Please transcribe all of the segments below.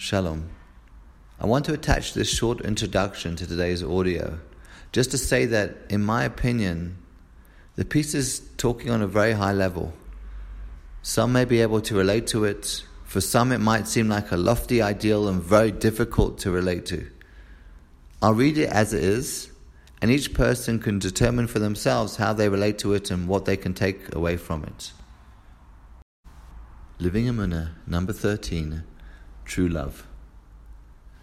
Shalom. I want to attach this short introduction to today's audio just to say that, in my opinion, the piece is talking on a very high level. Some may be able to relate to it, for some, it might seem like a lofty ideal and very difficult to relate to. I'll read it as it is, and each person can determine for themselves how they relate to it and what they can take away from it. Living Emunah, number 13 True Love.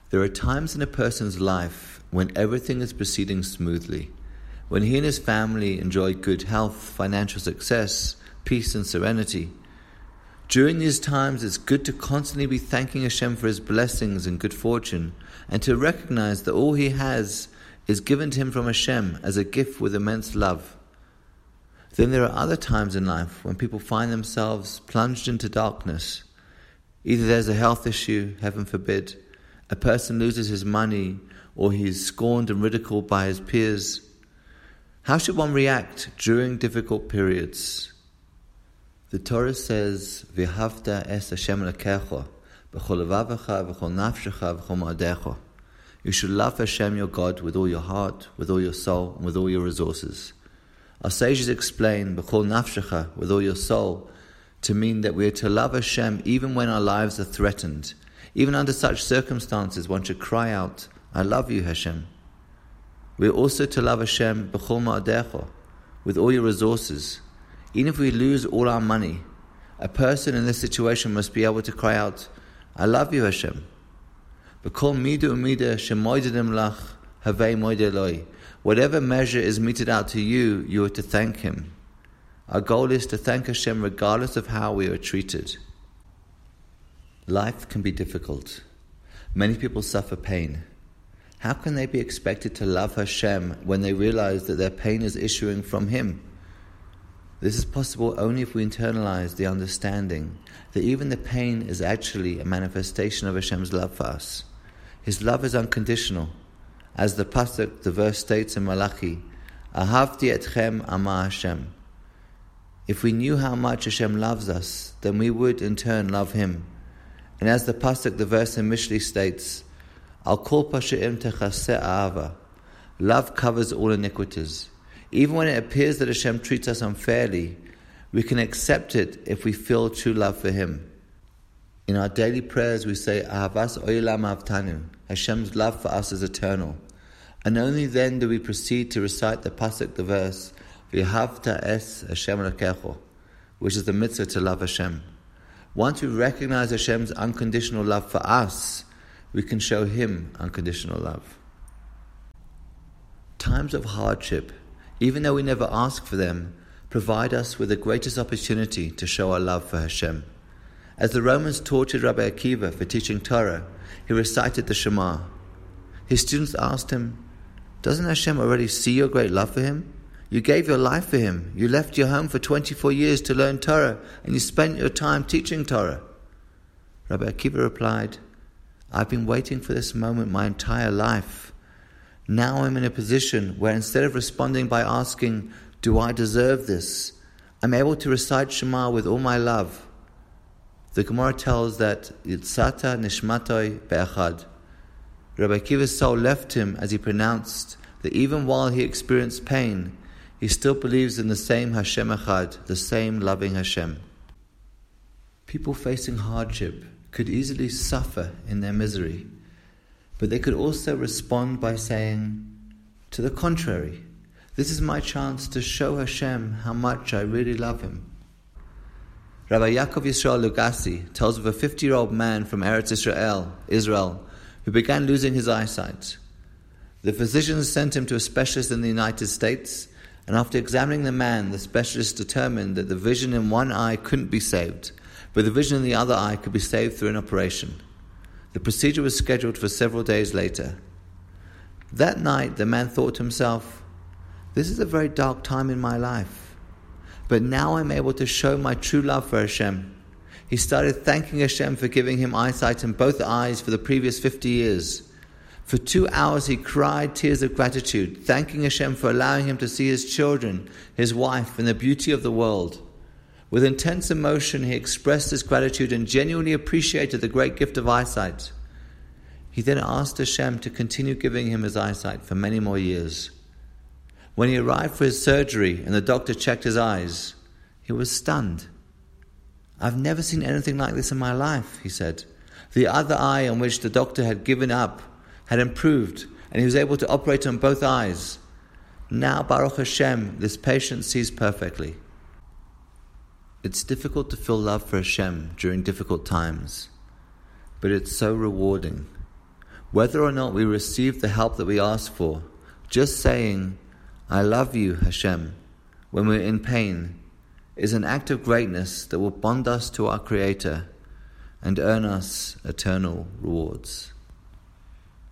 There are times in a person's life when everything is proceeding smoothly, when he and his family enjoy good health, financial success, peace, and serenity. During these times, it's good to constantly be thanking Hashem for his blessings and good fortune, and to recognize that all he has is given to him from Hashem as a gift with immense love. Then there are other times in life when people find themselves plunged into darkness. Either there's a health issue, heaven forbid, a person loses his money, or he's scorned and ridiculed by his peers. How should one react during difficult periods? The Torah says, "V'havta es Hashem v'chol nafshecha v'chol ma'adecha." You should love Hashem your God with all your heart, with all your soul, and with all your resources. Our sages explain "b'chol nafshecha" with all your soul to mean that we are to love Hashem even when our lives are threatened. Even under such circumstances, one should cry out, "I love you, Hashem." We are also to love Hashem with all your resources even if we lose all our money, a person in this situation must be able to cry out, I love you, Hashem. Whatever measure is meted out to you, you are to thank Him. Our goal is to thank Hashem regardless of how we are treated. Life can be difficult. Many people suffer pain. How can they be expected to love Hashem when they realize that their pain is issuing from Him? This is possible only if we internalize the understanding that even the pain is actually a manifestation of Hashem's love for us. His love is unconditional. As the pasuk, the verse states in Malachi, Ahavti etchem ama Hashem. If we knew how much Hashem loves us, then we would in turn love Him. And as the pasuk, the verse in Mishli states, Al kol techaseh ahava. Love covers all iniquities. Even when it appears that Hashem treats us unfairly, we can accept it if we feel true love for Him. In our daily prayers, we say, Ahavas oilam avtanu. Hashem's love for us is eternal. And only then do we proceed to recite the pasuk, the verse, V'havta es Hashem lakecho, which is the mitzvah to love Hashem. Once we recognize Hashem's unconditional love for us, we can show Him unconditional love. Times of hardship even though we never ask for them, provide us with the greatest opportunity to show our love for Hashem. As the Romans tortured Rabbi Akiva for teaching Torah, he recited the Shema. His students asked him, Doesn't Hashem already see your great love for him? You gave your life for him. You left your home for 24 years to learn Torah, and you spent your time teaching Torah. Rabbi Akiva replied, I've been waiting for this moment my entire life. Now I'm in a position where instead of responding by asking, Do I deserve this? I'm able to recite Shema with all my love. The Gemara tells that Yitzata Nishmatoi Be'achad. Rabbi Akiva's soul left him as he pronounced that even while he experienced pain, he still believes in the same Hashem Echad, the same loving Hashem. People facing hardship could easily suffer in their misery but they could also respond by saying, To the contrary, this is my chance to show Hashem how much I really love Him. Rabbi Yaakov Yisrael Lugassi tells of a 50 year old man from Eretz Israel, Israel, who began losing his eyesight. The physicians sent him to a specialist in the United States, and after examining the man, the specialist determined that the vision in one eye couldn't be saved, but the vision in the other eye could be saved through an operation. The procedure was scheduled for several days later. That night, the man thought to himself, This is a very dark time in my life, but now I'm able to show my true love for Hashem. He started thanking Hashem for giving him eyesight in both eyes for the previous 50 years. For two hours, he cried tears of gratitude, thanking Hashem for allowing him to see his children, his wife, and the beauty of the world. With intense emotion, he expressed his gratitude and genuinely appreciated the great gift of eyesight. He then asked Hashem to continue giving him his eyesight for many more years. When he arrived for his surgery and the doctor checked his eyes, he was stunned. I've never seen anything like this in my life, he said. The other eye on which the doctor had given up had improved, and he was able to operate on both eyes. Now, Baruch Hashem, this patient sees perfectly. It's difficult to feel love for Hashem during difficult times, but it's so rewarding. Whether or not we receive the help that we ask for, just saying, I love you, Hashem, when we're in pain, is an act of greatness that will bond us to our Creator and earn us eternal rewards.